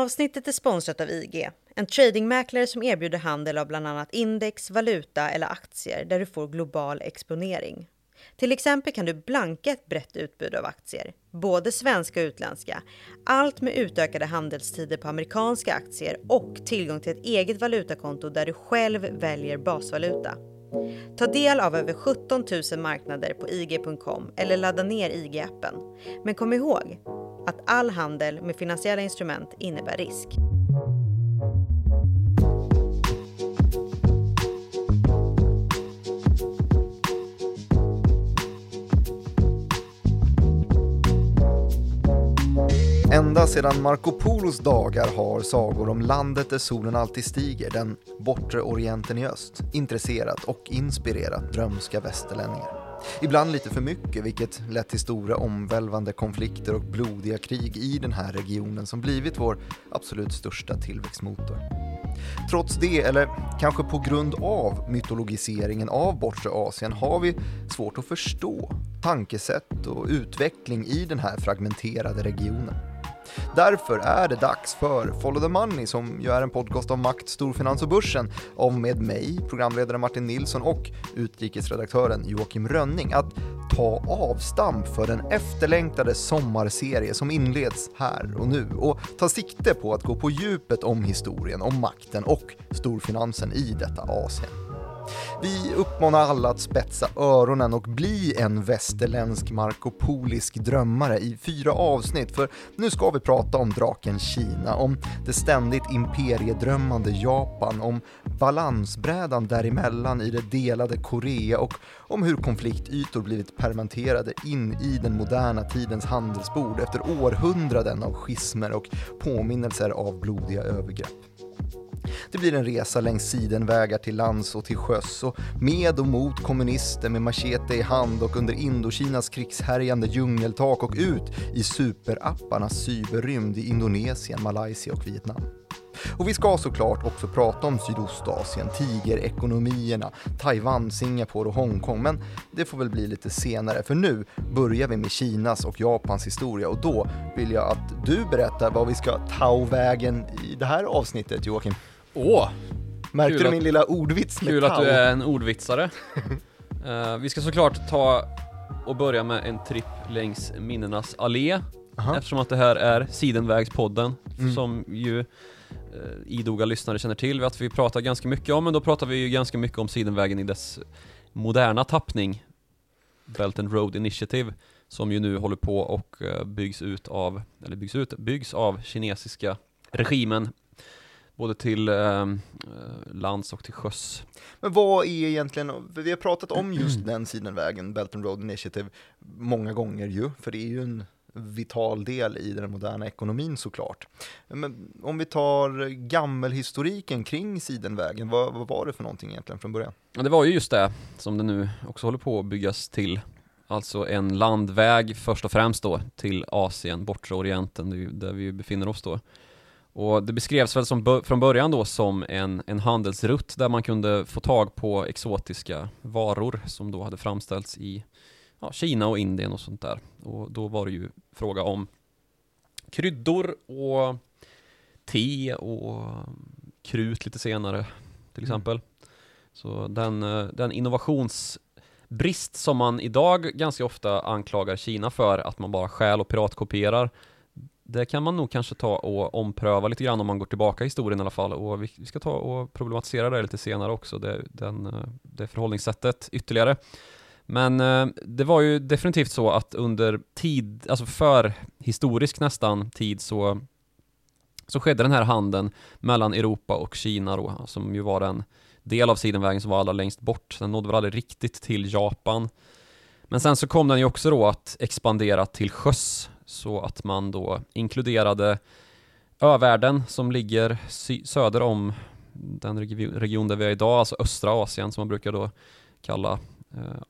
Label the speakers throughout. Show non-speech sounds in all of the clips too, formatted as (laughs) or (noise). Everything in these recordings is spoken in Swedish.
Speaker 1: Avsnittet är sponsrat av IG, en tradingmäklare som erbjuder handel av bland annat index, valuta eller aktier där du får global exponering. Till exempel kan du blanka ett brett utbud av aktier, både svenska och utländska. Allt med utökade handelstider på amerikanska aktier och tillgång till ett eget valutakonto där du själv väljer basvaluta. Ta del av över 17 000 marknader på IG.com eller ladda ner IG-appen. Men kom ihåg att all handel med finansiella instrument innebär risk.
Speaker 2: Ända sedan Marco Polos dagar har sagor om landet där solen alltid stiger, den bortre orienten i öst, intresserat och inspirerat drömska västerlänningar. Ibland lite för mycket, vilket lett till stora omvälvande konflikter och blodiga krig i den här regionen som blivit vår absolut största tillväxtmotor. Trots det, eller kanske på grund av mytologiseringen av bortre Asien, har vi svårt att förstå tankesätt och utveckling i den här fragmenterade regionen. Därför är det dags för Follow the Money som ju är en podcast om makt, storfinans och börsen av med mig, programledare Martin Nilsson och utrikesredaktören Joakim Rönning att ta avstamp för den efterlängtade sommarserie som inleds här och nu och ta sikte på att gå på djupet om historien, om makten och storfinansen i detta Asien. Vi uppmanar alla att spetsa öronen och bli en västerländsk markopolisk drömmare i fyra avsnitt, för nu ska vi prata om draken Kina, om det ständigt imperiedrömmande Japan, om balansbrädan däremellan i det delade Korea och om hur konfliktytor blivit permanterade in i den moderna tidens handelsbord efter århundraden av schismer och påminnelser av blodiga övergrepp. Det blir en resa längs sidenvägar till lands och till sjöss och med och mot kommunister med machete i hand och under Indokinas krigshärjande djungeltak och ut i superapparnas cyberrymd i Indonesien, Malaysia och Vietnam. Och vi ska såklart också prata om Sydostasien, tigerekonomierna, Taiwan, Singapore och Hongkong, men det får väl bli lite senare, för nu börjar vi med Kinas och Japans historia och då vill jag att du berättar vad vi ska ta vägen i det här avsnittet, Joakim.
Speaker 3: Åh!
Speaker 2: Märkte du
Speaker 3: att-
Speaker 2: min lilla ordvits med
Speaker 3: Kul att
Speaker 2: tau?
Speaker 3: du är en ordvitsare. (laughs) Eh, vi ska såklart ta och börja med en tripp längs minnenas allé.
Speaker 2: Aha.
Speaker 3: Eftersom att det här är Sidenvägspodden,
Speaker 2: Mm.
Speaker 3: som ju idoga lyssnare känner till att vi pratar ganska mycket om, men då pratar vi ju ganska mycket om Sidenvägen i dess moderna tappning. Belt and Road Initiative, som ju nu håller på och eh, byggs ut av, eller byggs ut, byggs av kinesiska regimen. Både till eh, eh, lands och till sjöss.
Speaker 2: Men vad är egentligen, vi har pratat om just (clears throat) den sidenvägen, Belt and Road Initiative, många gånger ju, för det är ju en vital del i den moderna ekonomin såklart. Men om vi tar gammelhistoriken kring sidenvägen, vad, vad var det för någonting egentligen från början?
Speaker 3: Ja, det var ju just det som det nu också håller på att byggas till. Alltså en landväg först och främst då till Asien, bortre orienten, där vi befinner oss då. Och det beskrevs väl som från början då som en, en handelsrutt där man kunde få tag på exotiska varor som då hade framställts i ja, Kina och Indien och sånt där. Och då var det ju fråga om kryddor och te och krut lite senare till
Speaker 2: Mm.
Speaker 3: exempel. Så den, eh, den innovationsbrist som man idag ganska ofta anklagar Kina för, att man bara stjäl och piratkopierar, det kan man nog kanske ta och ompröva lite grann om man går tillbaka i historien i alla fall. Och vi ska ta och problematisera det lite senare också, det, den, eh, det förhållningssättet ytterligare. Men eh, det var ju definitivt så att under tid, alltså för historisk nästan tid så, så skedde den här handeln mellan Europa och Kina då, som ju var den del av sidenvägen som var allra längst bort. Den nådde väl aldrig riktigt till Japan. Men sen så kom den ju också då att expandera till sjöss så att man då inkluderade övärlden som ligger söder om den region där vi är idag, alltså östra Asien som man brukar då kalla eh,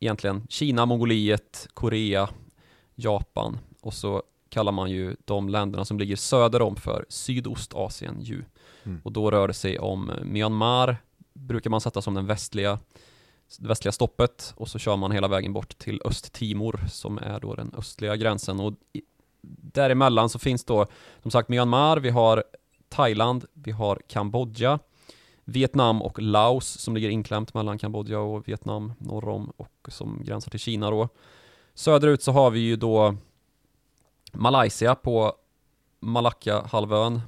Speaker 3: egentligen Kina, Mongoliet, Korea, Japan och så kallar man ju de länderna som ligger söder om för Sydostasien ju.
Speaker 2: Mm.
Speaker 3: Och då rör det sig om eh, Myanmar, brukar man sätta som den västliga, det västliga stoppet och så kör man hela vägen bort till Östtimor som är då den östliga gränsen och i- däremellan så finns då som sagt Myanmar, vi har Thailand, vi har Kambodja, Vietnam och Laos som ligger inklämt mellan Kambodja och Vietnam norr om och som gränsar till Kina då. Söderut så har vi ju då Malaysia på Malacca-halvön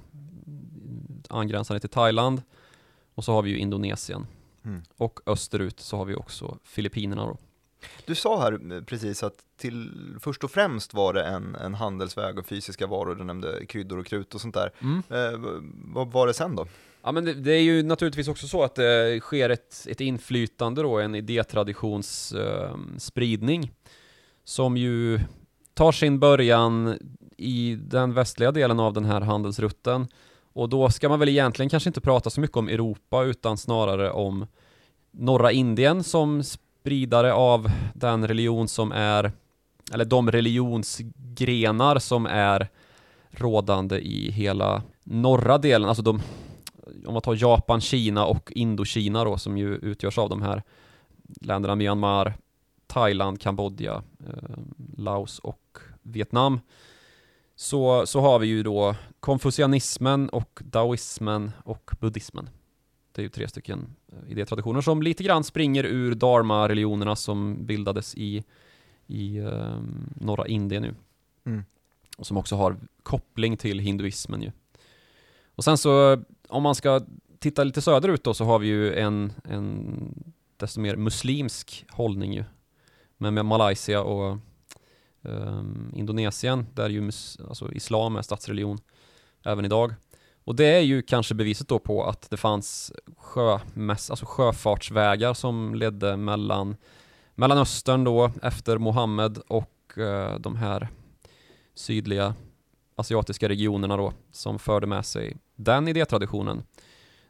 Speaker 3: angränsande till Thailand och så har vi ju Indonesien.
Speaker 2: Mm.
Speaker 3: Och österut så har vi också Filippinerna då.
Speaker 2: Du sa här eh, precis att till, först och främst var det en, en handelsväg och fysiska varor, du nämnde kryddor och krut och sånt där.
Speaker 3: Mm.
Speaker 2: Eh, vad var det sen då?
Speaker 3: Ja men det, det, är ju naturligtvis också så att det sker ett, ett inflytande då, en idétraditions eh, spridning som ju tar sin början i den västliga delen av den här handelsrutten. Och då ska man väl egentligen kanske inte prata så mycket om Europa utan snarare om norra Indien som spridare av den religion som är eller de religionsgrenar som är rådande i hela norra delen, alltså de om man tar Japan, Kina och Indokina då som ju utgörs av de här länderna Myanmar, Thailand, Kambodja, eh, Laos och Vietnam så, så har vi ju då konfucianismen och daoismen och buddhismen. Det är ju tre stycken eh, idétraditioner som lite grann springer ur dharma-religionerna som bildades i, i eh, norra Indien nu.
Speaker 2: Mm.
Speaker 3: Och som också har koppling till hinduismen ju. Och sen så, om man ska titta lite söderut då, så har vi ju en, en desto mer muslimsk hållning ju. Men med Malaysia och um, Indonesien, där ju mus, alltså islam är statsreligion även idag. Och det är ju kanske beviset då på att det fanns sjömäss, alltså sjöfartsvägar som ledde mellan Mellanöstern då efter Mohammed och uh, de här sydliga asiatiska regionerna då som förde med sig den idétraditionen.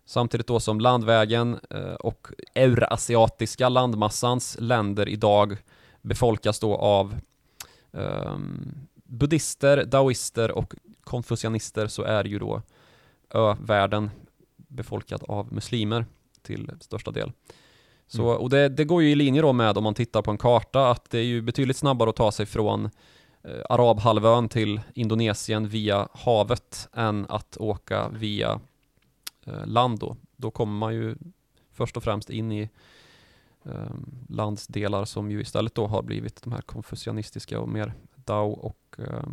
Speaker 3: Samtidigt då som landvägen uh, och eurasiatiska landmassans länder idag befolkas då av um, buddister, daoister och konfucianister så är ju då övärlden befolkad av muslimer till största del. Så,
Speaker 2: Mm.
Speaker 3: och det, det går ju i linje då med om man tittar på en karta att det är ju betydligt snabbare att ta sig från eh, Arabhalvön till Indonesien via havet än att åka via eh, land då. Då kommer man ju först och främst in i eh, landsdelar som ju istället då har blivit de här konfucianistiska och mer Dao och eh,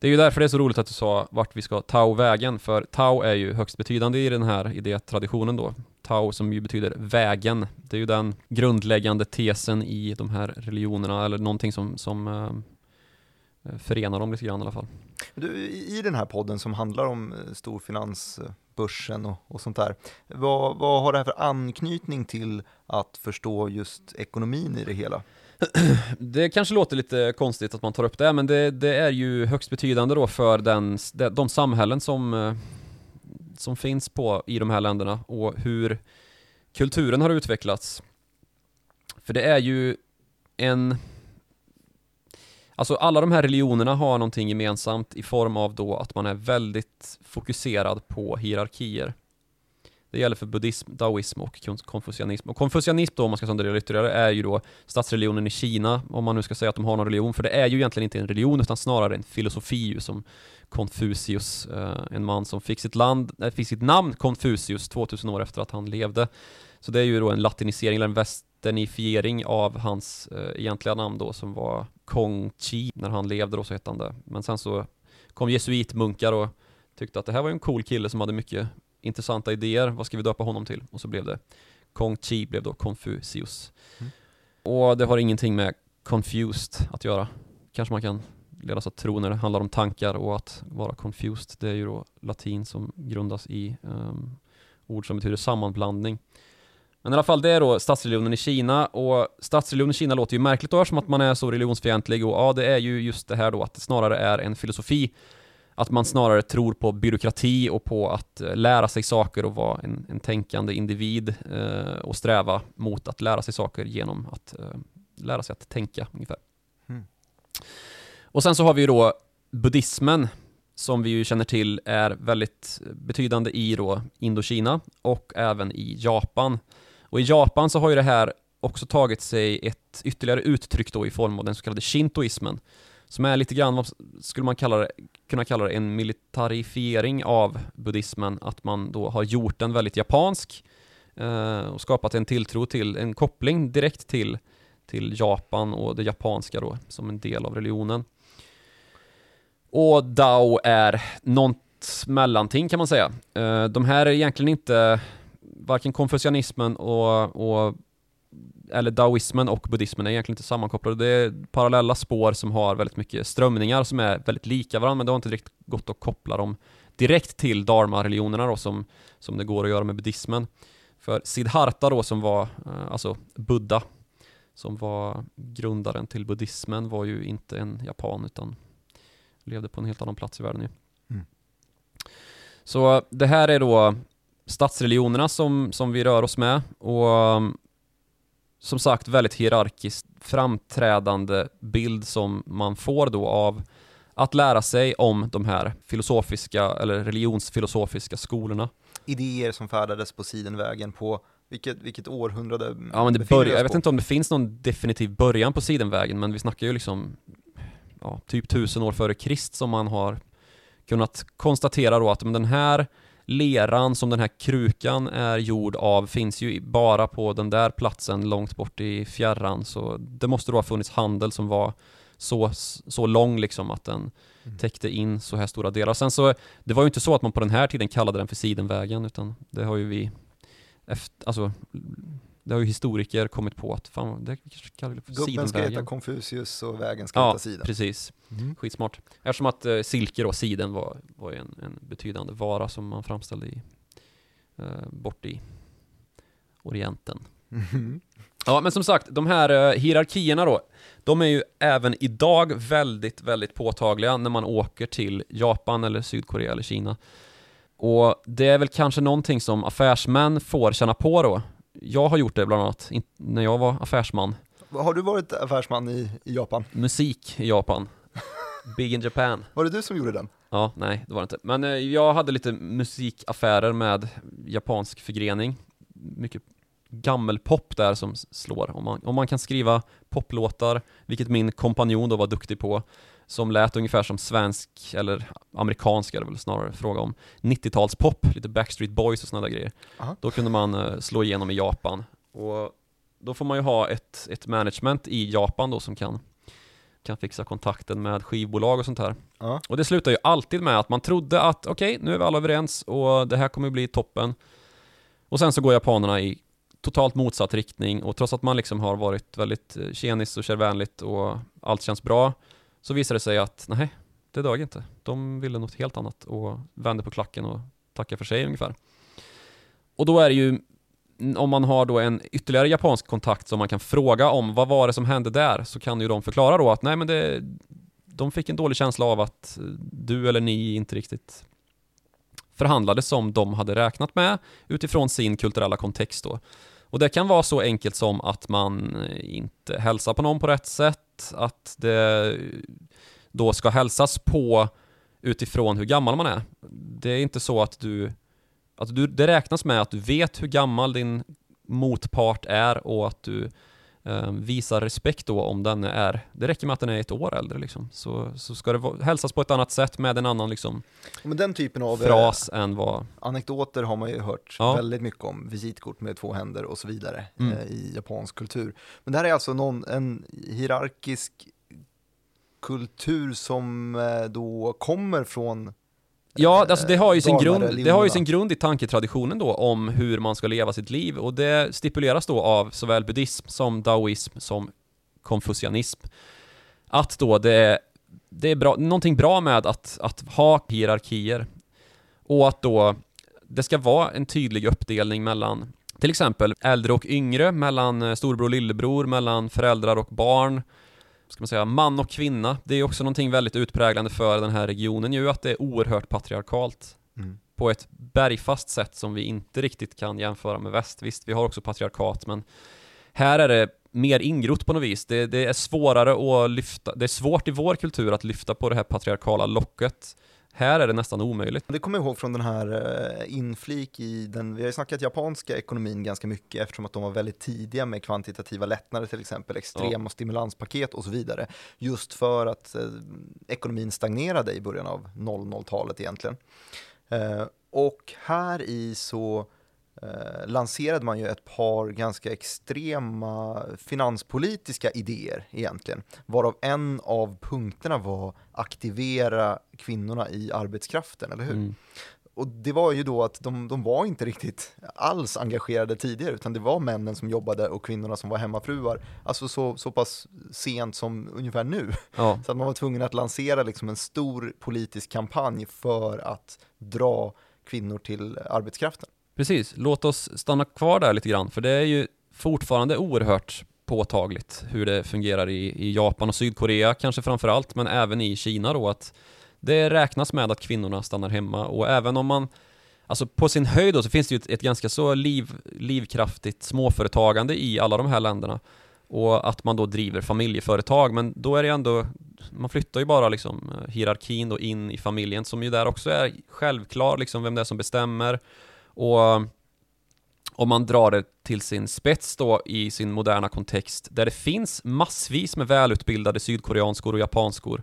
Speaker 3: det är ju därför det är så roligt att du sa vart vi ska Tao-vägen, för Tao är ju högst betydande i den här idétraditionen då. Tao som ju betyder vägen. Det är ju den grundläggande tesen i de här religionerna, eller någonting som, som ehm, eh, förenar dem lite grann i alla fall.
Speaker 2: Du, I den här podden som handlar om eh, storfinans, eh, börsen och, och sånt där, vad, vad har det här för anknytning till att förstå just ekonomin i det hela? (clears throat)
Speaker 3: Det kanske låter lite konstigt att man tar upp det, men det, det är ju högst betydande då för den, de, de samhällen som, eh, som finns på, i de här länderna och hur kulturen har utvecklats. För det är ju en... Alltså alla de här religionerna har någonting gemensamt i form av då att man är väldigt fokuserad på hierarkier. Det gäller för buddhism, daoism och konfucianism. Och konfucianism då, om man ska sondera ytterligare, är ju då statsreligionen i Kina, om man nu ska säga att de har någon religion, för det är ju egentligen inte en religion utan snarare en filosofi ju, som Konfucius, eh, en man som fick sitt, land, äh, fick sitt namn Konfucius 2000 år efter att han levde. Så det är ju då en latinisering, eller en västernifiering av hans eh, egentliga namn då, som var Kong Chi, när han levde då så hette han det. Men sen så kom jesuitmunkar och tyckte att det här var en cool kille som hade mycket intressanta idéer, vad ska vi döpa honom till? Och så blev det Kong Chi blev då Confucius.
Speaker 2: Mm.
Speaker 3: Och det har ingenting med confused att göra. Kanske man kan ledas att tro när det handlar om tankar och att vara confused. Det är ju då latin som grundas i um, ord som betyder sammanblandning. Men i alla fall, det är då statsreligionen i Kina och statsreligionen i Kina låter ju märkligt då som att man är så religionsfientlig och ja, det är ju just det här då att det snarare är en filosofi att man snarare tror på byråkrati och på att eh, lära sig saker och vara en, en tänkande individ eh, och sträva mot att lära sig saker genom att eh, lära sig att tänka ungefär.
Speaker 2: Mm.
Speaker 3: Och sen så har vi ju då buddhismen som vi ju känner till är väldigt betydande i då Indokina och även i Japan. Och i Japan så har ju det här också tagit sig ett ytterligare uttryck då i form av den så kallade shintoismen som är lite grann, vad skulle man kalla det, kunna kalla det en militarifiering av buddhismen, att man då har gjort den väldigt japansk eh, och skapat en tilltro till, en koppling direkt till, till Japan och det japanska då, som en del av religionen. Och Dao är något mellanting kan man säga. Eh, de här är egentligen inte varken konfucianismen och, och eller daoismen och buddhismen är egentligen inte sammankopplade. Det är parallella spår som har väldigt mycket strömningar som är väldigt lika varandra, men det har inte direkt gått att koppla dem direkt till dharma-religionerna då, som, som det går att göra med buddhismen. För Siddhartha då, som var, eh, alltså Buddha, som var grundaren till buddhismen, var ju inte en japan, utan levde på en helt annan plats i världen ju. Mm. Så det här är då statsreligionerna som, som vi rör oss med och som sagt väldigt hierarkiskt framträdande bild som man får då av att lära sig om de här filosofiska eller religionsfilosofiska skolorna.
Speaker 2: Idéer som färdades på sidenvägen på vilket, vilket århundrade
Speaker 3: Ja men det börjar, jag vet inte om det finns någon definitiv början på sidenvägen men vi snackar ju liksom ja, typ tusen år före Krist som man har kunnat konstatera då att den här leran som den här krukan är gjord av finns ju bara på den där platsen långt bort i fjärran så det måste då ha funnits handel som var så, så lång liksom att den mm. täckte in så här stora delar. Sen så, det var ju inte så att man på den här tiden kallade den för Sidenvägen utan det har ju vi efter, alltså det har ju historiker kommit på att fan, det kanske kallar det för
Speaker 2: Gubben ska heta Konfucius och vägen ska ja, heta Siden.
Speaker 3: precis. Mm. Skitsmart. Eftersom att eh, silke då, siden var, var en, en betydande vara som man framställde i, eh, bort i Orienten. Mm. Ja, men som sagt, de här eh, hierarkierna då, de är ju även idag väldigt, väldigt påtagliga när man åker till Japan eller Sydkorea eller Kina. Och det är väl kanske någonting som affärsmän får känna på då, jag har gjort det bland annat, när jag var affärsman.
Speaker 2: Har du varit affärsman i, i Japan?
Speaker 3: Musik i Japan. Big in Japan.
Speaker 2: Var det du som gjorde den?
Speaker 3: Ja, nej det var det inte. Men eh, jag hade lite musikaffärer med japansk förgrening. Mycket gammelpop där som slår. Om man, om man kan skriva poplåtar, vilket min kompanjon då var duktig på, som lät ungefär som svensk, eller amerikansk är det väl snarare fråga om, 90-talspop, lite Backstreet Boys och sådana grejer. Aha. Då kunde man uh, slå igenom i Japan. Och då får man ju ha ett, ett management i Japan då som kan, kan fixa kontakten med skivbolag och sånt här. Aha. Och det slutar ju alltid med att man trodde att okej, okay, nu är vi alla överens och det här kommer bli toppen. Och sen så går japanerna i totalt motsatt riktning och trots att man liksom har varit väldigt eh, tjenis och kärvänligt och allt känns bra så visade det sig att nej, det dög inte. De ville något helt annat och vände på klacken och tackade för sig ungefär. Och då är det ju, om man har då en ytterligare japansk kontakt som man kan fråga om vad var det som hände där, så kan ju de förklara då att nej men det, de fick en dålig känsla av att du eller ni inte riktigt förhandlade som de hade räknat med utifrån sin kulturella kontext då. Och det kan vara så enkelt som att man inte hälsar på någon på rätt sätt, att det då ska hälsas på utifrån hur gammal man är. Det är inte så att du, att du, det räknas med att du vet hur gammal din motpart är och att du eh, visar respekt då om den är, det räcker med att den är ett år äldre liksom. Så, så ska det hälsas på ett annat sätt med en annan liksom
Speaker 2: Men den typen av
Speaker 3: fras äh, än vad
Speaker 2: Anekdoter har man ju hört ja. väldigt mycket om, visitkort med två händer och så vidare mm. eh, i japansk kultur. Men det här är alltså någon, en hierarkisk kultur som eh, då kommer från
Speaker 3: Ja, alltså det har ju sin grund, det har ju sin grund i tanketraditionen då om hur man ska leva sitt liv. Och det stipuleras då av såväl buddhism som daoism som konfucianism. Att då det är, det är bra, någonting bra med att, att ha hierarkier. Och att då det ska vara en tydlig uppdelning mellan till exempel äldre och yngre, mellan eh, storbror och lillebror, mellan föräldrar och barn, ska man säga, man och kvinna. Det är också någonting väldigt utpräglande för den här regionen ju, att det är oerhört patriarkalt. Mm. På ett bergfast sätt som vi inte riktigt kan jämföra med väst. Visst, vi har också patriarkat, men här är det mer ingrott på något vis. Det, det, är svårare att lyfta, det är svårt i vår kultur att lyfta på det här patriarkala locket. Här är det nästan omöjligt.
Speaker 2: Det kommer jag ihåg från den här eh, inflik i den, vi har ju snackat japanska ekonomin ganska mycket eftersom att de var väldigt tidiga med kvantitativa lättnader till exempel, extrema ja. stimulanspaket och så vidare. Just för att eh, ekonomin stagnerade i början av 00-talet egentligen. Eh, och här i så eh, lanserade man ju ett par ganska extrema finanspolitiska idéer egentligen, varav en av punkterna var aktivera kvinnorna i arbetskraften, eller hur? Mm. Och det var ju då att de, de var inte riktigt alls engagerade tidigare, utan det var männen som jobbade och kvinnorna som var hemmafruar. Alltså så, så pass sent som ungefär nu. Ja. (laughs) Så att man var tvungen att lansera liksom en stor politisk kampanj för att dra kvinnor till arbetskraften.
Speaker 3: Precis, låt oss stanna kvar där lite grann, för det är ju fortfarande oerhört påtagligt hur det fungerar i, i Japan och Sydkorea kanske framför allt, men även i Kina då att det räknas med att kvinnorna stannar hemma. Och även om man Alltså på sin höjd då så finns det ju ett, ett ganska så liv, livkraftigt småföretagande i alla de här länderna. Och att man då driver familjeföretag men då är det ju ändå man flyttar ju bara liksom eh, hierarkin då in i familjen som ju där också är självklar liksom vem det är som bestämmer och om man drar det till sin spets då i sin moderna kontext, där det finns massvis med välutbildade sydkoreanskor och japanskor.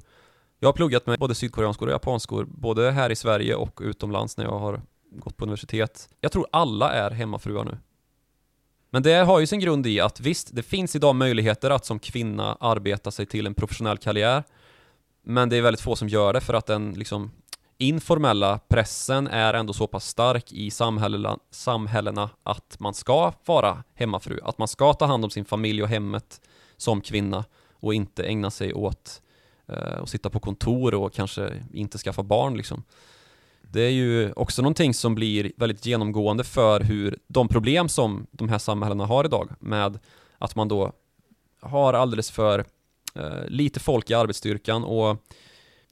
Speaker 3: Jag har pluggat med både sydkoreanskor och japanskor, både här i Sverige och utomlands när jag har gått på universitet. Jag tror alla är hemmafruar nu. Men det har ju sin grund i att visst, det finns idag möjligheter att som kvinna arbeta sig till en professionell karriär. Men det är väldigt få som gör det för att den liksom informella pressen är ändå så pass stark i samhällena, samhällena att man ska vara hemmafru, att man ska ta hand om sin familj och hemmet som kvinna och inte ägna sig åt eh, att sitta på kontor och kanske inte skaffa barn liksom. Det är ju också någonting som blir väldigt genomgående för hur de problem som de här samhällena har idag med att man då har alldeles för eh, lite folk i arbetsstyrkan och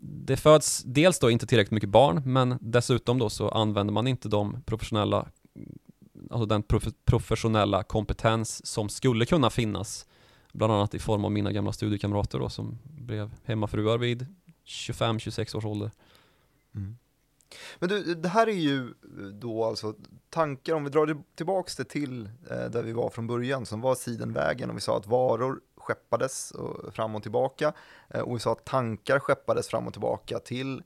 Speaker 3: det föds dels då inte tillräckligt mycket barn, men dessutom då så använder man inte de professionella, alltså den prof professionella kompetens som skulle kunna finnas, bland annat i form av mina gamla studiekamrater då som blev hemmafruar vid 25-26 års ålder. Mm.
Speaker 2: Men du, det här är ju då alltså tankar, om vi drar tillbaks det till eh, där vi var från början, som var sidenvägen, och vi sa att varor skeppades fram och tillbaka eh, och vi sa att tankar skeppades fram och tillbaka till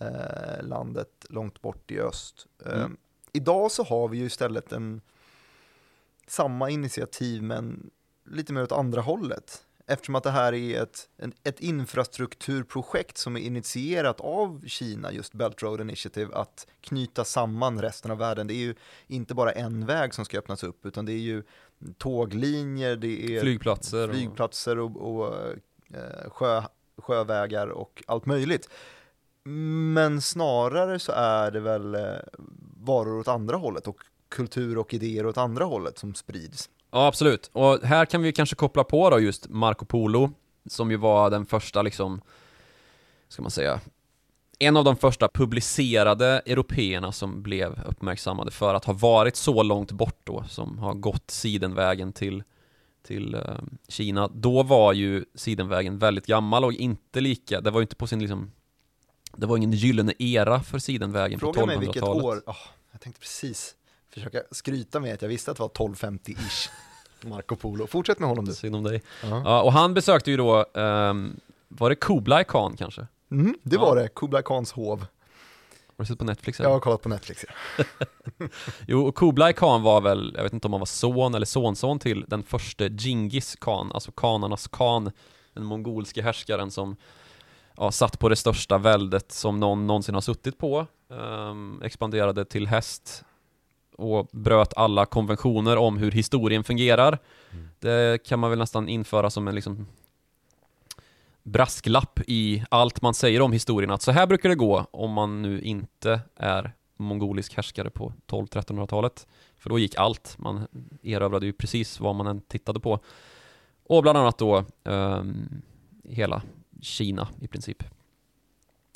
Speaker 2: eh, landet långt bort i öst. Mm. Eh, idag så har vi ju istället en samma initiativ men lite mer åt andra hållet. Eftersom att det här är ett, ett infrastrukturprojekt som är initierat av Kina, just Belt Road Initiative, att knyta samman resten av världen. Det är ju inte bara en väg som ska öppnas upp, utan det är ju tåglinjer, det är
Speaker 3: flygplatser,
Speaker 2: flygplatser och, och, och eh, sjö, sjövägar och allt möjligt. Men snarare så är det väl eh, varor åt andra hållet och kultur och idéer åt andra hållet som sprids.
Speaker 3: Ja, absolut. Och här kan vi kanske koppla på då just Marco Polo, som ju var den första liksom, ska man säga, en av de första publicerade européerna som blev uppmärksammade för att ha varit så långt bort då, som har gått sidenvägen till, till uh, Kina. Då var ju sidenvägen väldigt gammal och inte lika, det var ju inte på sin liksom, det var ingen gyllene era för sidenvägen
Speaker 2: Fråga på 1200-talet. Fråga mig vilket år, oh, jag tänkte precis försöka skryta med att jag visste att det var 1250-ish. (laughs) Marco Polo. Fortsätt med honom du.
Speaker 3: Synd om dig. Uh -huh. Ja, och han besökte ju då, um, var det Kublai Khan kanske?
Speaker 2: Mm, det var det, Kublai Khans hov.
Speaker 3: Har du sett på Netflix?
Speaker 2: Eller? Jag har kollat på Netflix, ja. (laughs)
Speaker 3: jo, och Kublai Khan var väl, jag vet inte om han var son eller sonson till den första Genghis Khan, alltså kanarnas khan, den mongolske härskaren som ja, satt på det största väldet som någon någonsin har suttit på, um, expanderade till häst och bröt alla konventioner om hur historien fungerar. Mm. Det kan man väl nästan införa som en liksom brasklapp i allt man säger om historien, att så här brukar det gå om man nu inte är mongolisk härskare på 12-1300-talet. För då gick allt, man erövrade ju precis vad man än tittade på. Och bland annat då um, hela Kina i princip.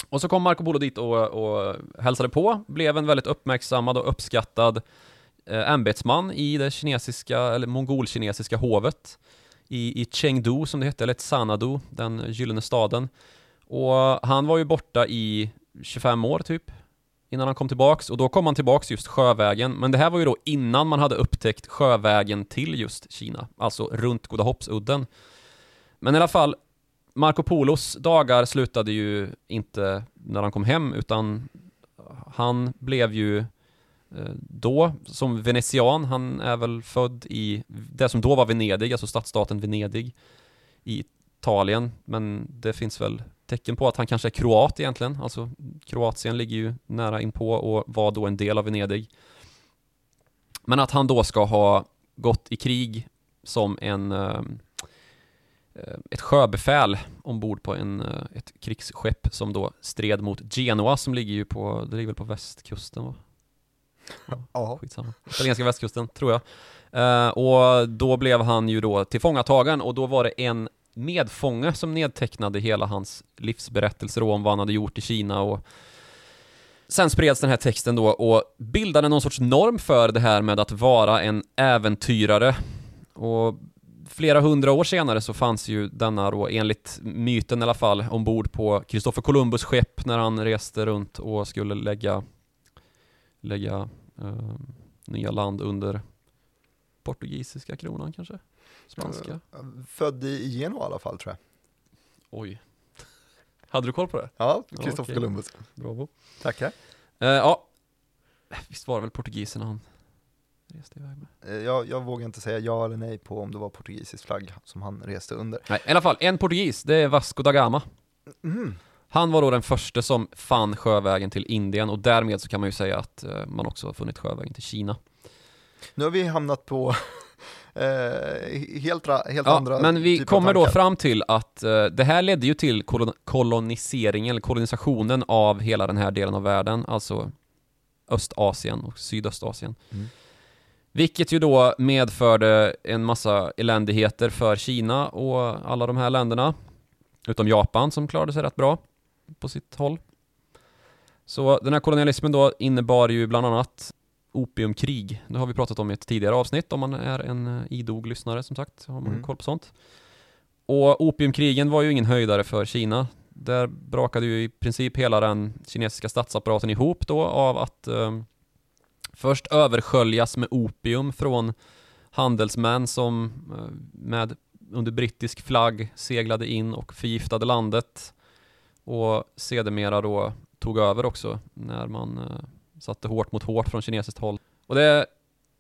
Speaker 3: Och så kom Marco Polo dit och, och hälsade på, blev en väldigt uppmärksammad och uppskattad eh, ämbetsman i det kinesiska, eller mongolkinesiska hovet i, i Chengdu som det hette, eller Sanadu, den gyllene staden. Och han var ju borta i 25 år typ innan han kom tillbaks och då kom han tillbaks just sjövägen men det här var ju då innan man hade upptäckt sjövägen till just Kina, alltså runt Godahoppsudden. Men i alla fall, Marco Polos dagar slutade ju inte när han kom hem utan han blev ju Eh, då som venetian, han är väl född i det som då var Venedig, alltså stadsstaten Venedig i Italien, men det finns väl tecken på att han kanske är kroat egentligen, alltså Kroatien ligger ju nära inpå och var då en del av Venedig. Men att han då ska ha gått i krig som en eh, eh, ett sjöbefäl ombord på en, ett krigsskepp som då stred mot Genoa som ligger ju på, det ligger väl på västkusten va?
Speaker 2: Ja.
Speaker 3: Skitsamma. Italienska västkusten, tror jag. Eh, och då blev han ju då tillfångatagen och då var det en medfånge som nedtecknade hela hans livsberättelser om vad han hade gjort i Kina och Sen spreds den här texten då och bildade någon sorts norm för det här med att vara en äventyrare. Och flera hundra år senare så fanns ju denna då, enligt myten i alla fall, ombord på Kristoffer Columbus skepp när han reste runt och skulle lägga, lägga eh, nya land under portugisiska kronan kanske? Spanska?
Speaker 2: Född i Genua i alla fall tror jag.
Speaker 3: Oj. (laughs) Hade du koll på det?
Speaker 2: Ja, Kristoffer. Columbus.
Speaker 3: Bravo.
Speaker 2: Tackar.
Speaker 3: Eh, ja, visst var det väl portugiserna han reste iväg med?
Speaker 2: Eh, Jag, jag vågar inte säga ja eller nej på om det var portugisisk flagg som han reste under.
Speaker 3: Nej, i alla fall, en portugis, det är Vasco da Gama.
Speaker 2: Mm.
Speaker 3: Han var då den första som fann sjövägen till Indien och därmed så kan man ju säga att eh, man också har funnit sjövägen till Kina.
Speaker 2: Nu har vi hamnat på (laughs) eh, helt, helt
Speaker 3: Ja,
Speaker 2: andra
Speaker 3: men vi
Speaker 2: av
Speaker 3: kommer då fram till att eh, det här ledde ju till kolon koloniseringen, eller kolonisationen av hela den här delen av världen, alltså Östasien och Sydöstasien.
Speaker 2: Mm.
Speaker 3: Vilket ju då medförde en massa eländigheter för Kina och alla de här länderna, utom Japan som klarade sig rätt bra på sitt håll. Så den här kolonialismen då innebar ju bland annat opiumkrig. Det har vi pratat om i ett tidigare avsnitt om man är en eh, idog lyssnare som sagt, har man
Speaker 2: Mm.
Speaker 3: koll på sånt. Och opiumkrigen var ju ingen höjdare för Kina. Där brakade ju i princip hela den kinesiska statsapparaten ihop då av att eh, först översköljas med opium från handelsmän som eh, med under brittisk flagg seglade in och förgiftade landet och sedermera då tog över också när man eh, satte hårt mot hårt från kinesiskt håll. Och det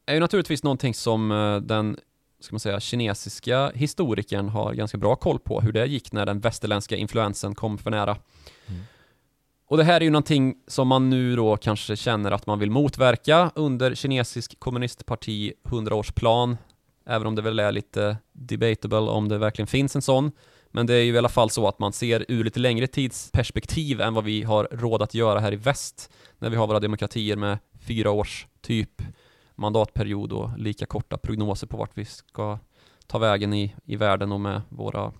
Speaker 3: är ju naturligtvis någonting som eh, den ska man säga, kinesiska historikern har ganska bra koll på hur det gick när den västerländska influensen kom för nära.
Speaker 2: Mm.
Speaker 3: Och det här är ju någonting som man nu då kanske känner att man vill motverka under kinesisk kommunistparti 100-årsplan, även om det väl är lite debatable om det verkligen finns en sån. Men det är ju i alla fall så att man ser ur lite längre tidsperspektiv än vad vi har råd att göra här i väst, när vi har våra demokratier med fyra års typ mandatperiod och lika korta prognoser på vart vi ska ta vägen i, i världen och med våra,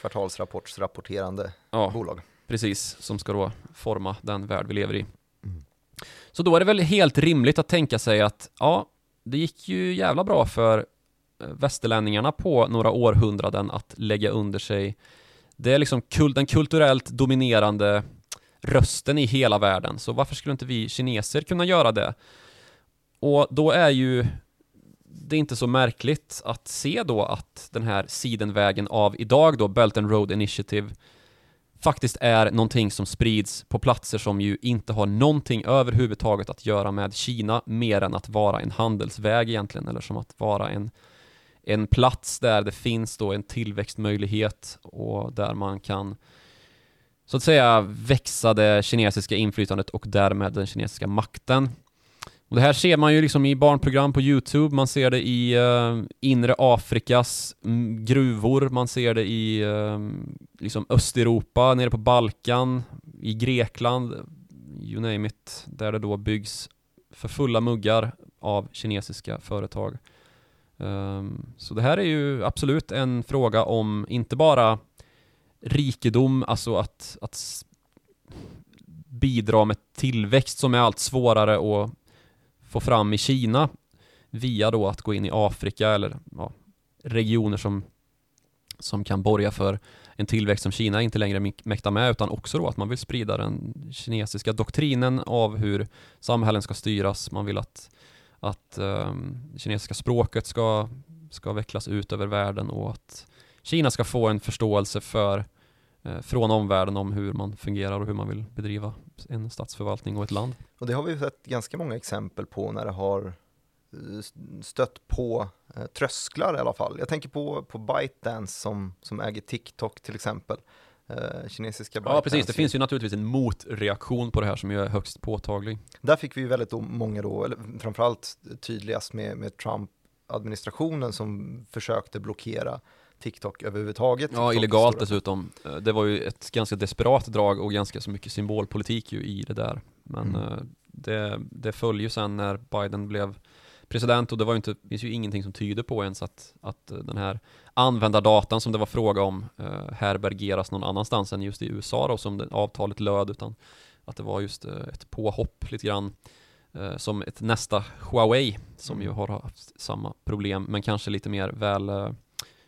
Speaker 2: Kvartalsrapportsrapporterande
Speaker 3: ja,
Speaker 2: bolag.
Speaker 3: precis, som ska då forma den värld vi lever i.
Speaker 2: Mm.
Speaker 3: Så då är det väl helt rimligt att tänka sig att, ja, det gick ju jävla bra för västerlänningarna på några århundraden att lägga under sig det är liksom kul, den kulturellt dominerande rösten i hela världen, så varför skulle inte vi kineser kunna göra det? Och då är ju det är inte så märkligt att se då att den här sidenvägen av idag då, Belt and Road Initiative, faktiskt är någonting som sprids på platser som ju inte har någonting överhuvudtaget att göra med Kina, mer än att vara en handelsväg egentligen, eller som att vara en, en plats där det finns då en tillväxtmöjlighet och där man kan så att säga växa det kinesiska inflytandet och därmed den kinesiska makten. Och det här ser man ju liksom i barnprogram på Youtube, man ser det i eh, inre Afrikas mm, gruvor, man ser det i eh, liksom Östeuropa, nere på Balkan, i Grekland, you name it, där det då byggs för fulla muggar av kinesiska företag. Ehm, så det här är ju absolut en fråga om inte bara rikedom, alltså att, att bidra med tillväxt som är allt svårare att få fram i Kina via då att gå in i Afrika eller ja, regioner som som kan borga för en tillväxt som Kina inte längre mäktar med utan också då att man vill sprida den kinesiska doktrinen av hur samhällen ska styras. Man vill att, att um, kinesiska språket ska, ska vecklas ut över världen och att Kina ska få en förståelse för eh, från omvärlden om hur man fungerar och hur man vill bedriva en statsförvaltning och ett land.
Speaker 2: Och det har vi sett ganska många exempel på när det har eh, stött på eh, trösklar i alla fall. Jag tänker på, på ByteDance som, som äger TikTok till exempel. Eh, kinesiska.
Speaker 3: Ja precis, det finns ju naturligtvis en motreaktion på det här som ju är högst påtaglig.
Speaker 2: Där fick vi ju väldigt många då, eller framförallt tydligast med, med Trump-administrationen som försökte blockera TikTok överhuvudtaget.
Speaker 3: Ja, illegalt dessutom. Eh, det var ju ett ganska desperat drag och ganska så mycket symbolpolitik ju i det där. Men mm. Eh, det, det föll ju sen när Biden blev president och det var inte, finns ju ingenting som tyder på ens att, att eh, den här användardatan som det var fråga om eh, härbergeras någon annanstans än just i USA då som det, avtalet löd utan att det var just eh, ett påhopp lite grann eh, som ett nästa Huawei som mm. ju har haft samma problem men kanske lite mer väl eh,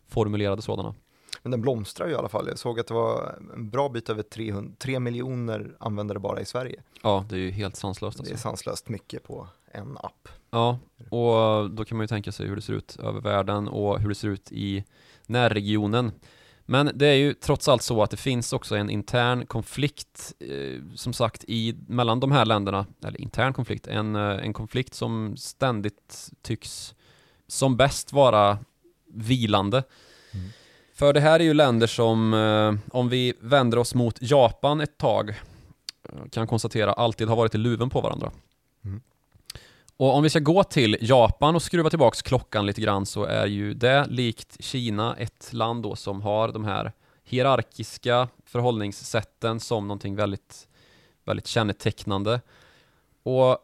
Speaker 3: formulerade sådana.
Speaker 2: Men den blomstrar ju i alla fall. Jag såg att det var en bra bit över 300, 3 miljoner användare bara i Sverige.
Speaker 3: Ja, det är ju helt sanslöst.
Speaker 2: Alltså. Det är alltså. sanslöst mycket på en app.
Speaker 3: Ja, och då kan man ju tänka sig hur det ser ut över världen och hur det ser ut i närregionen. Men det är ju trots allt så att det finns också en intern konflikt, eh, som sagt, i, mellan de här länderna, eller intern konflikt, en, eh, en konflikt som ständigt tycks som bäst vara vilande. Mm. För det här är ju länder som, eh, om vi vänder oss mot Japan ett tag, eh, kan konstatera alltid har varit i luven på varandra. Och om vi ska gå till Japan och skruva tillbaks klockan lite grann så är ju det likt Kina ett land då som har de här hierarkiska förhållningssätten som någonting väldigt, väldigt kännetecknande. Och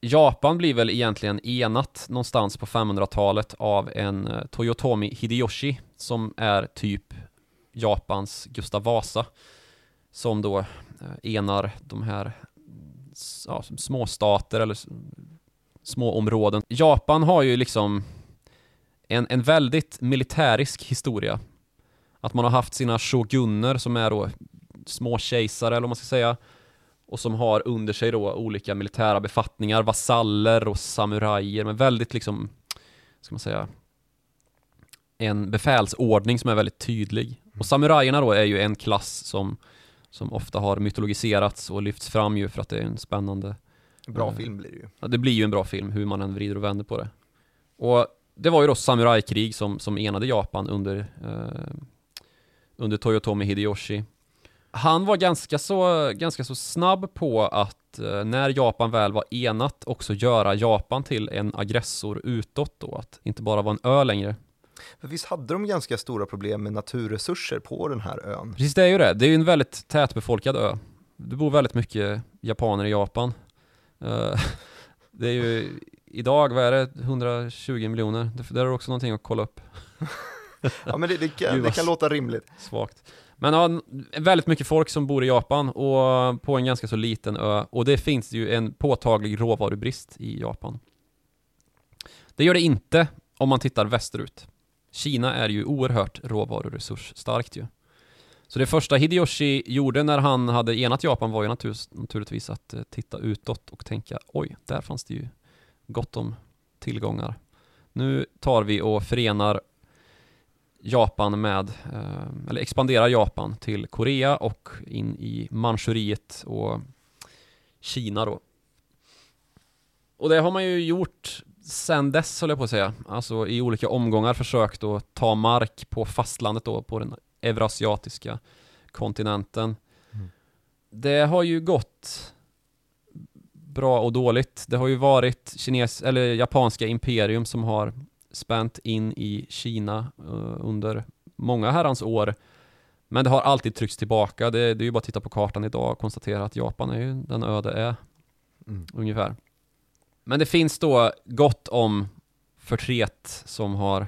Speaker 3: Japan blir väl egentligen enat någonstans på 500-talet av en eh, Toyotomi Hideyoshi som är typ Japans Gustav Vasa som då eh, enar de här ja, småstater eller små områden. Japan har ju liksom en, en väldigt militärisk historia. Att man har haft sina shoguner som är då små kejsare eller vad man ska säga och som har under sig då olika militära befattningar, vasaller och samurajer, men väldigt liksom, ska man säga, en befälsordning som är väldigt tydlig. Mm. Och samurajerna då är ju en klass som, som ofta har mytologiserats och lyfts fram ju för att det är en spännande
Speaker 2: Bra eh, film blir det ju.
Speaker 3: Ja, det blir ju en bra film hur man än vrider och vänder på det. Och det var ju då samurajkrig som, som enade Japan under, eh, under Toyotomi Hideyoshi han var ganska så, ganska så snabb på att eh, när Japan väl var enat också göra Japan till en aggressor utåt då, att inte bara vara en ö längre.
Speaker 2: För visst hade de ganska stora problem med naturresurser på den här ön?
Speaker 3: Precis, det är ju det. Det är ju en väldigt tätbefolkad ö. Det bor väldigt mycket japaner i Japan. Uh, (laughs) det är ju idag, vad är det, 120 miljoner? Det, det är också någonting att kolla upp. (laughs)
Speaker 2: ja men det, det, kan, det kan låta rimligt.
Speaker 3: Svagt. Men ja, väldigt mycket folk som bor i Japan och på en ganska så liten ö och det finns ju en påtaglig råvarubrist i Japan. Det gör det inte om man tittar västerut. Kina är ju oerhört råvaruresursstarkt ju. Så det första Hideyoshi gjorde när han hade enat Japan var ju naturligtvis att eh, titta utåt och tänka oj, där fanns det ju gott om tillgångar. Nu tar vi och förenar Japan med, eh, eller expanderar Japan till Korea och in i Manchuriet och Kina då. Och det har man ju gjort sen dess höll jag på att säga. Alltså i olika omgångar försökt att ta mark på fastlandet då, på den eurasiatiska kontinenten. Mm. Det har ju gått bra och dåligt. Det har ju varit kines eller japanska imperium som har spänt in i Kina uh, under många herrans år. Men det har alltid tryckts tillbaka. Det, det är ju bara att titta på kartan idag och konstatera att Japan är ju den ö det är. Mm. Ungefär. Men det finns då gott om förtret som har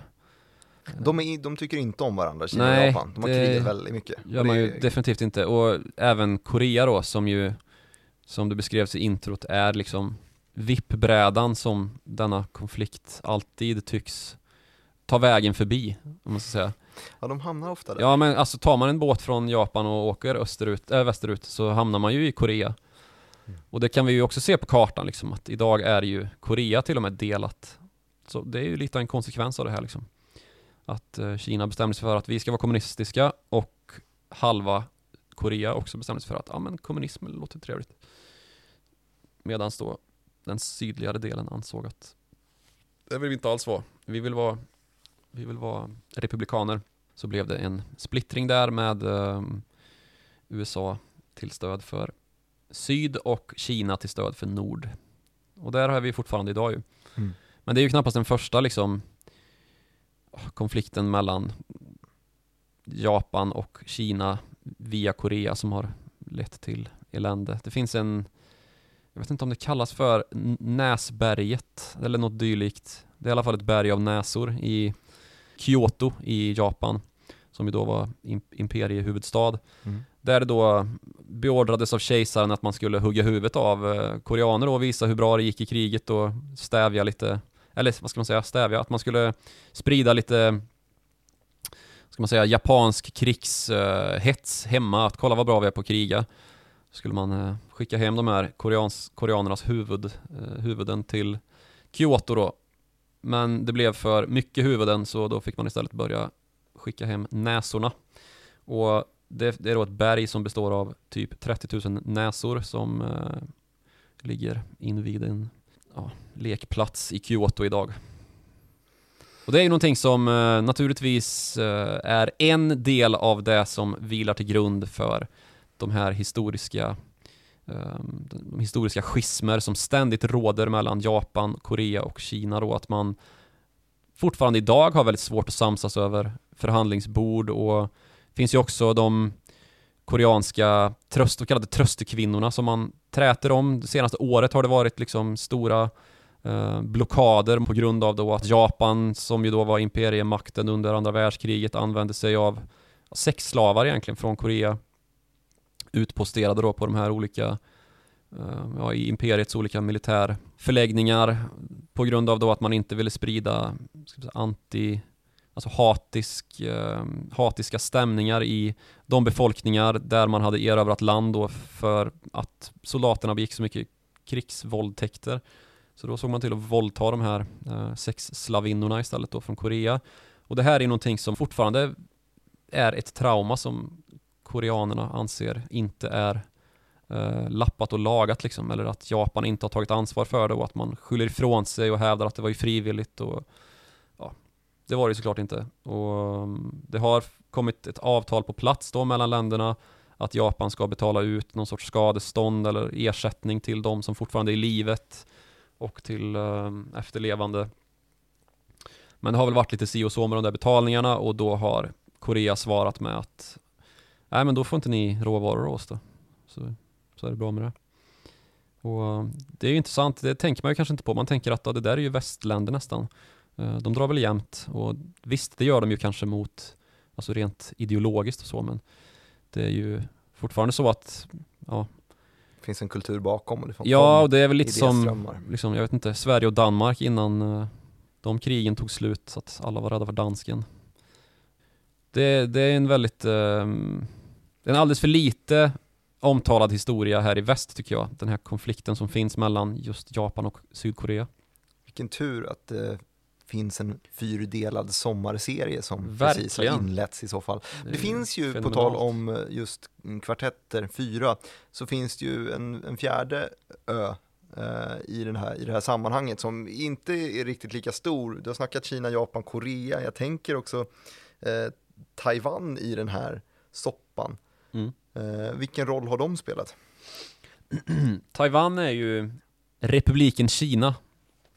Speaker 2: de, är, de tycker inte om varandra, Kina Nej, och Japan. De har krigat väldigt mycket.
Speaker 3: gör man ju definitivt inte. Och även Korea då, som ju, som det beskrevs i introt, är liksom vippbrädan som denna konflikt alltid tycks ta vägen förbi, om man ska säga.
Speaker 2: Ja, de hamnar ofta där.
Speaker 3: Ja men alltså tar man en båt från Japan och åker österut, äh, västerut så hamnar man ju i Korea.
Speaker 2: Mm.
Speaker 3: Och det kan vi ju också se på kartan liksom, att idag är ju Korea till och med delat. Så det är ju lite en konsekvens av det här liksom. Att eh, Kina bestämde sig för att vi ska vara kommunistiska och halva Korea också bestämde sig för att ja men kommunism låter trevligt. Medan då den sydligare delen ansåg att det vill vi inte alls vara. Vi vill vara, vi vill vara republikaner. Så blev det en splittring där med eh, USA till stöd för syd och Kina till stöd för nord. Och där har vi fortfarande idag ju.
Speaker 2: Mm.
Speaker 3: Men det är ju knappast den första liksom konflikten mellan Japan och Kina via Korea som har lett till elände. Det finns en, jag vet inte om det kallas för Näsberget eller något dylikt. Det är i alla fall ett berg av näsor i Kyoto i Japan som ju då var im- imperiehuvudstad.
Speaker 2: Mm.
Speaker 3: Där det då beordrades av kejsaren att man skulle hugga huvudet av eh, koreaner och visa hur bra det gick i kriget och stävja lite, eller vad ska man säga, stävja, att man skulle sprida lite ska man säga, japansk krigshets hemma, att kolla vad bra vi är på att kriga. Skulle man eh, skicka hem de här koreans, koreanernas huvud, eh, huvuden till Kyoto då. Men det blev för mycket huvuden så då fick man istället börja skicka hem näsorna. Och det, det är då ett berg som består av typ 30 000 näsor som eh, ligger invid en ja, lekplats i Kyoto idag. Och det är ju någonting som eh, naturligtvis eh, är en del av det som vilar till grund för de här historiska eh, de historiska schismer som ständigt råder mellan Japan, Korea och Kina då att man fortfarande idag har väldigt svårt att samsas över förhandlingsbord och finns ju också de koreanska tröst, så kallade tröstekvinnorna som man träter om. Det senaste året har det varit liksom stora eh, blockader på grund av då att Japan, som ju då var imperiemakten under andra världskriget, använde sig av sexslavar egentligen från Korea. Utposterade då på de här olika, eh, ja, i imperiets olika militärförläggningar på grund av då att man inte ville sprida ska vi säga, anti alltså hatisk, eh, hatiska stämningar i de befolkningar där man hade erövrat land då för att soldaterna begick så mycket krigsvåldtäkter. Så då såg man till att våldta de här eh, sexslavinnorna istället då från Korea. Och det här är någonting som fortfarande är ett trauma som koreanerna anser inte är eh, lappat och lagat liksom, eller att Japan inte har tagit ansvar för det och att man skyller ifrån sig och hävdar att det var ju frivilligt och det var det såklart inte. Och mm, det har kommit ett avtal på plats då mellan länderna att Japan ska betala ut någon sorts skadestånd eller ersättning till de som fortfarande är i livet och till eh, efterlevande. Men det har väl varit lite si och så med de där betalningarna och då har Korea svarat med att nej men då får inte ni råvaror av oss då. Så, så är det bra med det. Och mm, det är ju intressant, det tänker man ju kanske inte på. Man tänker att ja, det där är ju västländer nästan. Eh, De drar väl jämnt och visst, det gör de ju kanske mot, alltså rent ideologiskt och så, men det är ju fortfarande så att, ja,
Speaker 2: Det finns en kultur bakom och det
Speaker 3: ja och det är väl lite som, liksom, jag vet inte, Sverige och Danmark innan eh, de krigen tog slut så att alla var rädda för dansken. Det, det är en väldigt, eh, är en alldeles för lite omtalad historia här i väst tycker jag, den här konflikten som finns mellan just Japan och Sydkorea.
Speaker 2: Vilken tur att det finns en fyrdelad sommarserie som
Speaker 3: Verkligen.
Speaker 2: precis har inletts i så fall.
Speaker 3: Det,
Speaker 2: Det finns ju, på
Speaker 3: fenomenalt.
Speaker 2: tal om eh, just kvartetter, fyra, så finns det ju en, en fjärde ö eh, i, den här, i det här sammanhanget som inte är riktigt lika stor. Du har snackat Kina, Japan, Korea. Jag tänker också eh, Taiwan i den här soppan.
Speaker 3: Mm.
Speaker 2: Eh, vilken roll har de spelat?
Speaker 3: Taiwan är ju republiken Kina.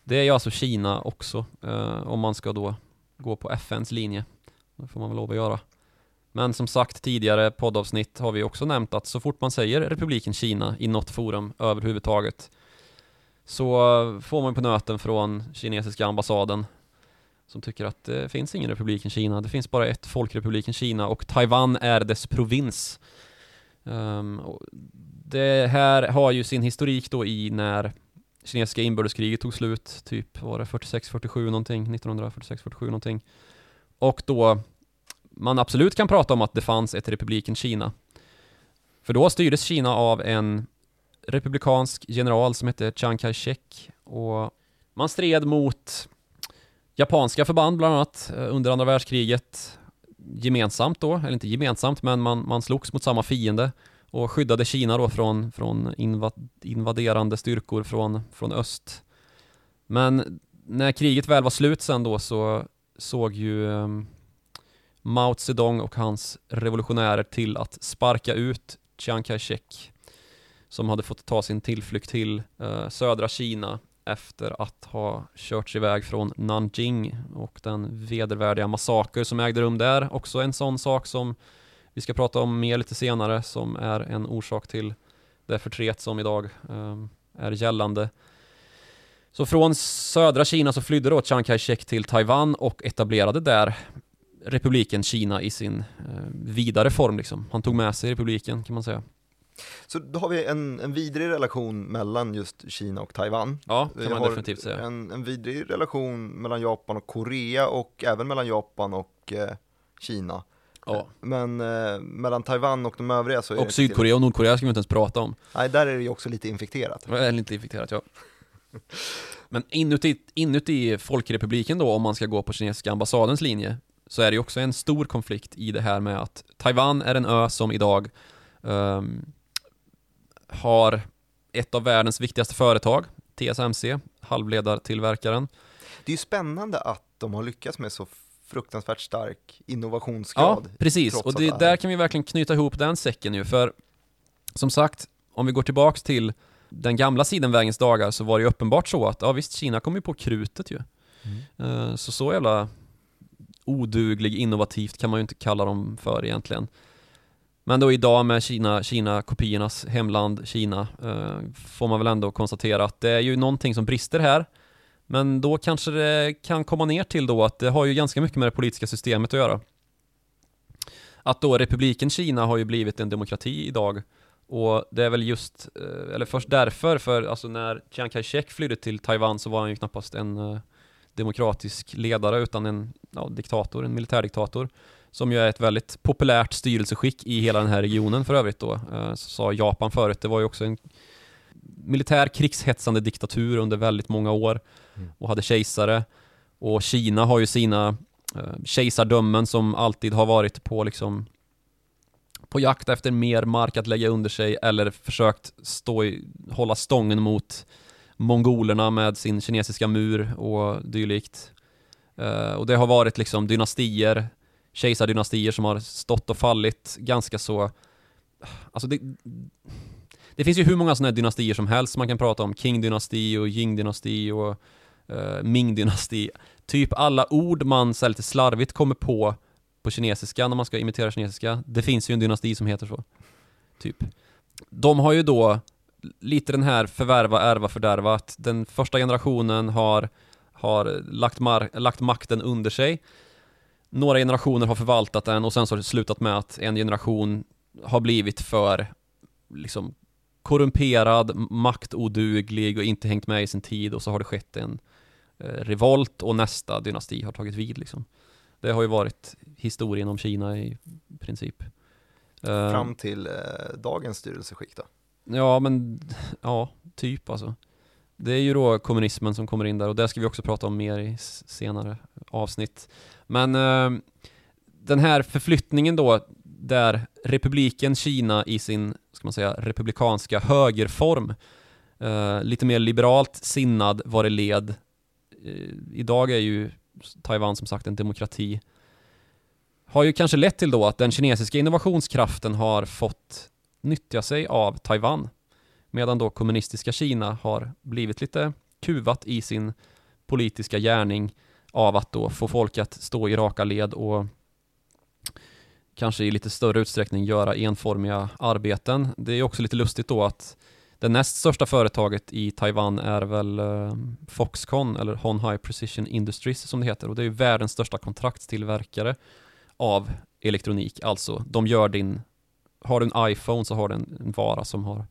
Speaker 3: Det är ju alltså Kina också, eh, om man ska då gå på FNs linje. Det får man väl lov att göra. Men som sagt tidigare poddavsnitt har vi också nämnt att så fort man säger republiken Kina i något forum överhuvudtaget så får man på nöten från kinesiska ambassaden som tycker att det finns ingen republiken Kina. Det finns bara ett folkrepubliken Kina och Taiwan är dess provins. Um, och det här har ju sin historik då i när kinesiska inbördeskriget tog slut, typ var det 46-47 någonting, 1946-47 någonting. Och då man absolut kan prata om att det fanns ett republiken Kina. För då styrdes Kina av en republikansk general som hette Chiang Kai-shek och man stred mot japanska förband bland annat eh, under andra världskriget gemensamt då, eller inte gemensamt men man, man slogs mot samma fiende och skyddade Kina då från, från invaderande styrkor från, från öst. Men när kriget väl var slut sen då så såg ju um, Mao Zedong och hans revolutionärer till att sparka ut Chiang Kai-shek som hade fått ta sin tillflykt till uh, södra Kina efter att ha körts iväg från Nanjing och den vedervärdiga massaker som ägde rum där. Också en sån sak som vi ska prata om mer lite senare som är en orsak till det förtret som idag um, är gällande. Så från södra Kina så flydde då Chiang Kai-shek till Taiwan och etablerade där republiken Kina i sin eh, vidare form liksom. Han tog med sig republiken kan man säga.
Speaker 2: Så då har vi en, en vidrig relation mellan just Kina och Taiwan.
Speaker 3: Ja, kan man definitivt säga.
Speaker 2: En, en vidrig relation mellan Japan och Korea och även mellan Japan och eh, Kina.
Speaker 3: Ja.
Speaker 2: Men eh, mellan Taiwan och de övriga så är
Speaker 3: Och Sydkorea och Nordkorea ska vi inte ens prata om.
Speaker 2: Nej, där är det ju också lite infekterat.
Speaker 3: Eller lite infekterat, ja. Men inuti, inuti Folkrepubliken då, om man ska gå på kinesiska ambassadens linje, så är det ju också en stor konflikt i det här med att Taiwan är en ö som idag um, har ett av världens viktigaste företag, TSMC, halvledartillverkaren.
Speaker 2: Det är ju spännande att de har lyckats med så fruktansvärt stark innovationsgrad.
Speaker 3: Ja, precis. Och det, där kan vi verkligen knyta ihop den säcken ju, för som sagt, om vi går tillbaks till den gamla sidenvägens dagar så var det ju uppenbart så att, ja visst, Kina kom ju på krutet ju. Mm. Uh, så så jävla oduglig, innovativt kan man ju inte kalla dem för egentligen. Men då idag med Kina, Kina-kopiornas hemland Kina uh, får man väl ändå konstatera att det är ju någonting som brister här. Men då kanske det kan komma ner till då att det har ju ganska mycket med det politiska systemet att göra. Att då republiken Kina har ju blivit en demokrati idag och det är väl just, eh, eller först därför, för alltså när Chiang Kai-shek flydde till Taiwan så var han ju knappast en eh, demokratisk ledare utan en ja, diktator, en militärdiktator. Som ju är ett väldigt populärt styrelseskick i hela den här regionen för övrigt då. Eh, så sa Japan förut, det var ju också en militär krigshetsande diktatur under väldigt många år och hade kejsare. Och Kina har ju sina eh, kejsardömen som alltid har varit på liksom på jakt efter mer mark att lägga under sig eller försökt stå i, hålla stången mot mongolerna med sin kinesiska mur och dylikt. Eh, och det har varit liksom dynastier, kejsardynastier som har stått och fallit ganska så, alltså det, det finns ju hur många sådana här dynastier som helst man kan prata om, Qing-dynasti och Jing-dynasti och uh, Ming-dynasti. Typ alla ord man så lite slarvigt kommer på på kinesiska när man ska imitera kinesiska. Det finns ju en dynasti som heter så. Typ. De har ju då lite den här förvärva, ärva, fördärva. Att den första generationen har, har lagt, mar- lagt makten under sig. Några generationer har förvaltat den och sen så har det slutat med att en generation har blivit för liksom korrumperad, maktoduglig och inte hängt med i sin tid och så har det skett en revolt och nästa dynasti har tagit vid liksom. Det har ju varit historien om Kina i princip.
Speaker 2: Eh, Fram till eh, dagens styrelseskick då?
Speaker 3: Ja, men ja, typ alltså. Det är ju då kommunismen som kommer in där och det ska vi också prata om mer i senare avsnitt. Men eh, den här förflyttningen då, där republiken Kina i sin, ska man säga, republikanska högerform, eh, lite mer liberalt sinnad var det led. Eh, idag är ju Taiwan som sagt en demokrati, har ju kanske lett till då att den kinesiska innovationskraften har fått nyttja sig av Taiwan, medan då kommunistiska Kina har blivit lite kuvat i sin politiska gärning av att då få folk att stå i raka led och kanske i lite större utsträckning göra enformiga arbeten. Det är också lite lustigt då att det näst största företaget i Taiwan är väl eh, Foxconn eller Honhai Precision Industries som det heter och det är ju världens största kontraktstillverkare av elektronik. Alltså, de gör din, har du en iPhone så har du en, en vara som har,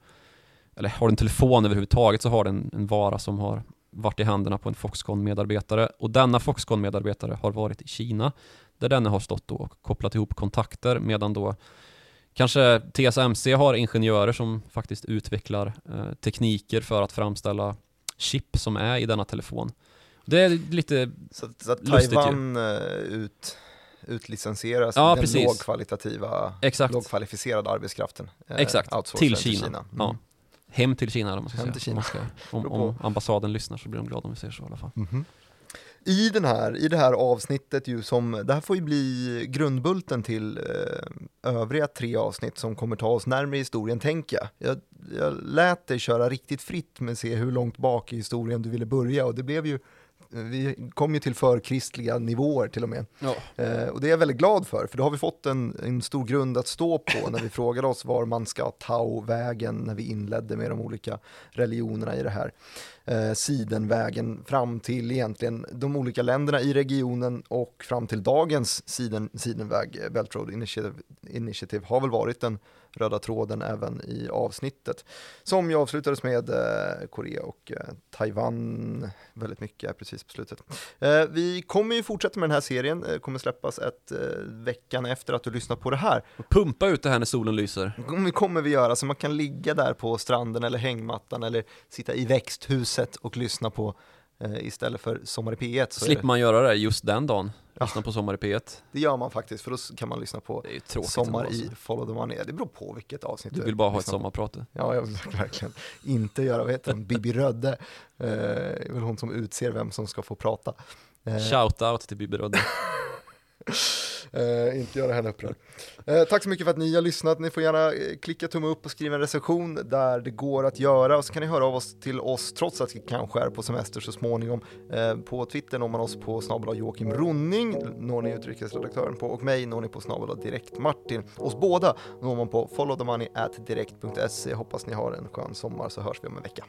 Speaker 3: eller har du en telefon överhuvudtaget så har du en, en vara som har varit i händerna på en Foxconn-medarbetare och denna Foxconn-medarbetare har varit i Kina där denne har stått då och kopplat ihop kontakter medan då kanske TSMC har ingenjörer som faktiskt utvecklar eh, tekniker för att framställa chip som är i denna telefon. Det är lite
Speaker 2: Så, så att Taiwan eh, ut, utlicensieras
Speaker 3: Ja,
Speaker 2: den
Speaker 3: precis.
Speaker 2: lågkvalitativa,
Speaker 3: exakt
Speaker 2: lågkvalificerade arbetskraften. eh,
Speaker 3: Exakt, till Kina. Ja.
Speaker 2: Mm.
Speaker 3: hem till Kina eller man ska
Speaker 2: Hem
Speaker 3: säga.
Speaker 2: till Kina.
Speaker 3: Om, man ska, om, om ambassaden lyssnar så blir de glada om vi säger så i alla fall.
Speaker 2: Mhm. I, den här, I det här avsnittet, ju som, det här får ju bli grundbulten till eh, övriga tre avsnitt som kommer ta oss närmare historien, tänker jag. jag. Jag lät dig köra riktigt fritt med att se hur långt bak i historien du ville börja och det blev ju, vi kom ju till förkristliga nivåer till och med.
Speaker 3: Ja.
Speaker 2: Eh, och det är jag väldigt glad för, för då har vi fått en, en stor grund att stå på när vi (laughs) frågade oss var man ska ta vägen när vi inledde med de olika religionerna i det här. Eh, sidenvägen fram till egentligen de olika länderna i regionen och fram till dagens siden, sidenväg, Belt Road Initiative, Initiative har väl varit den röda tråden även i avsnittet. Som ju avslutades med eh, Korea och eh, Taiwan väldigt mycket precis på slutet. Eh, vi kommer ju fortsätta med den här serien, eh, kommer släppas ett eh, veckan efter att du lyssnat på det här.
Speaker 3: Pumpa ut det här när solen lyser.
Speaker 2: Det kommer vi göra, så man kan ligga där på stranden eller hängmattan eller sitta i växthuset och lyssna på eh, istället för Sommar i P1. Så
Speaker 3: Slipper
Speaker 2: det,
Speaker 3: man göra det just den dagen.
Speaker 2: Ja.
Speaker 3: Lyssna på Sommar i P1.
Speaker 2: det gör man faktiskt, för då kan man lyssna på
Speaker 3: Det
Speaker 2: Sommar i. Follow the Money. Det beror på vilket avsnitt
Speaker 3: Du vill bara ha ett sommarprat.
Speaker 2: Ja, jag vill verkligen inte göra, vad heter hon, (laughs) Bibi Rödde, eh, är väl hon som utser vem som ska få prata. Eh,
Speaker 3: Shout out till Bibi Rödde. (laughs)
Speaker 2: Eh, inte göra henne upprörd. Eh, tack så mycket för att ni har lyssnat. Ni får gärna eh, klicka tumme upp och skriva en recension där det går att göra. Och så kan ni höra av oss till oss trots att vi kanske är på semester så småningom. Eh, på Twitter når man oss på snabel Joakim Ronning, når ni utrikesredaktören på och mig når ni på snabel direkt Martin. Oss båda når man på followthemoney.direkt.se. Hoppas ni har en skön sommar så hörs vi om en vecka.